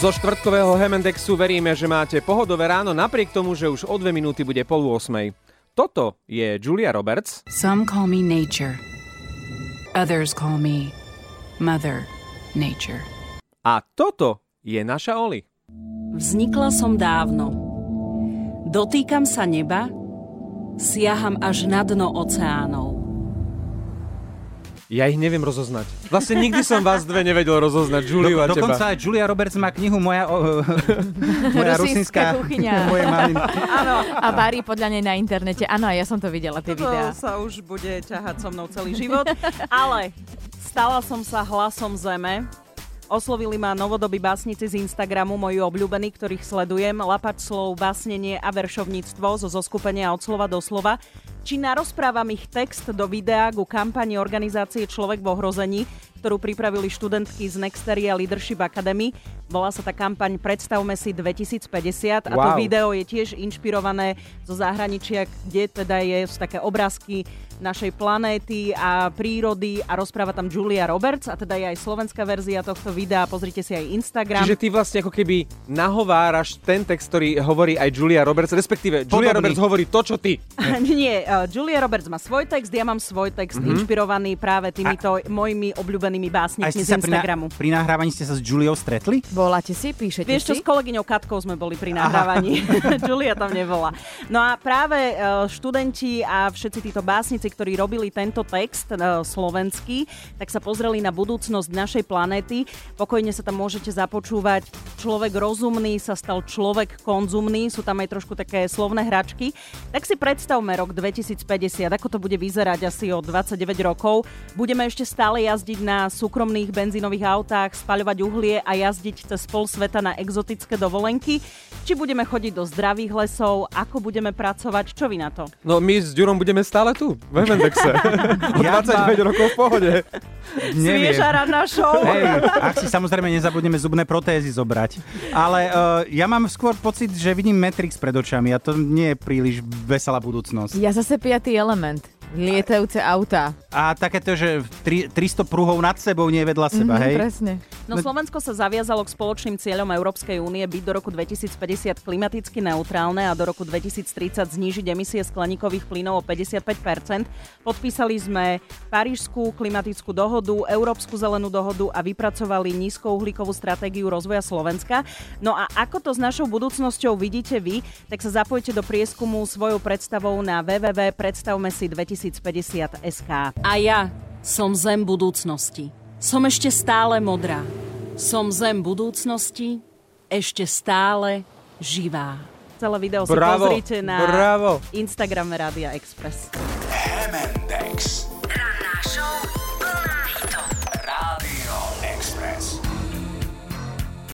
Zo štvrtkového Hemendexu veríme, že máte pohodové ráno napriek tomu, že už o dve minúty bude pol 8. Toto je Julia Roberts. Some call me nature. Others call me Mother Nature. A toto je naša Oli. Vznikla som dávno. Dotýkam sa neba, siaham až na dno oceánov. Ja ich neviem rozoznať. Vlastne nikdy som vás dve nevedel rozoznať, Juliu a Do, teba. dokonca aj Julia Roberts má knihu Moja, o, moja rusínska kuchyňa. Moje mami. Áno, a varí podľa nej na internete. Áno, ja som to videla, tie To videá. sa už bude ťahať so mnou celý život. Ale stala som sa hlasom zeme. Oslovili ma novodobí básnici z Instagramu, moji obľúbení, ktorých sledujem, lapač slov, básnenie a veršovníctvo zo zoskupenia od slova do slova. Či narozprávam ich text do videa ku kampani organizácie Človek v ohrození, ktorú pripravili študentky z Nexteria Leadership Academy. Volá sa tá kampaň Predstavme si 2050 a to Wow. video je tiež inšpirované zo zahraničia, kde teda je, sú také obrázky našej planéty a prírody a rozpráva tam Julia Roberts a teda je aj slovenská verzia tohto videa, pozrite si aj Instagram. Čiže ty vlastne ako keby nahováraš ten text, ktorý hovorí aj Julia Roberts, respektíve Julia Podobný. Roberts hovorí to, čo ty. Nie, uh, Julia Roberts má svoj text, ja mám svoj text mm-hmm. inšpirovaný práve týmito a... mojimi obľúbenými básnikmi z sa pri, na, Instagramu. pri nahrávaní ste sa s Juliou stretli? Voláte si, píšete Vieš čo, si? s kolegyňou Katkou sme boli pri nahrávaní. Julia tam nebola. No a práve e, študenti a všetci títo básnici, ktorí robili tento text e, slovenský, tak sa pozreli na budúcnosť našej planéty. Pokojne sa tam môžete započúvať. Človek rozumný sa stal človek konzumný. Sú tam aj trošku také slovné hračky. Tak si predstavme rok 2050, ako to bude vyzerať asi o 29 rokov. Budeme ešte stále jazdiť na súkromných benzínových autách, spaľovať uhlie a jazdiť cez pol sveta na exotické dovolenky. Či budeme chodiť do zdravých lesov, ako budeme pracovať, čo vy na to? No my s Ďurom budeme stále tu, v Hemendexe. o Ja 25 rokov v pohode. Svieža ranná show. Hej, ak si samozrejme nezabudneme zubné protézy zobrať. Ale uh, ja mám skôr pocit, že vidím Matrix pred očami a to nie je príliš veselá budúcnosť. Ja zase piatý element. Lietajúce autá. A takéto, že tri- 300 pruhov nad sebou nie vedľa seba, Mhm, hej? Presne. No Slovensko sa zaviazalo k spoločným cieľom Európskej únie byť do roku 2050 klimaticky neutrálne a do roku 2030 znížiť emisie skleníkových plynov o 55 Podpísali sme Parížskú klimatickú dohodu, Európsku zelenú dohodu a vypracovali nízkouhlíkovú stratégiu rozvoja Slovenska. No a ako to s našou budúcnosťou vidíte vy, tak sa zapojte do prieskumu svojou predstavou na www.predstavme si 2050 SK. A ja som zem budúcnosti. Som ešte stále modrá. Som zem budúcnosti, ešte stále živá. Celé video si Bravo, pozrite na bravo. Instagrame Rádia Express. Hemendex.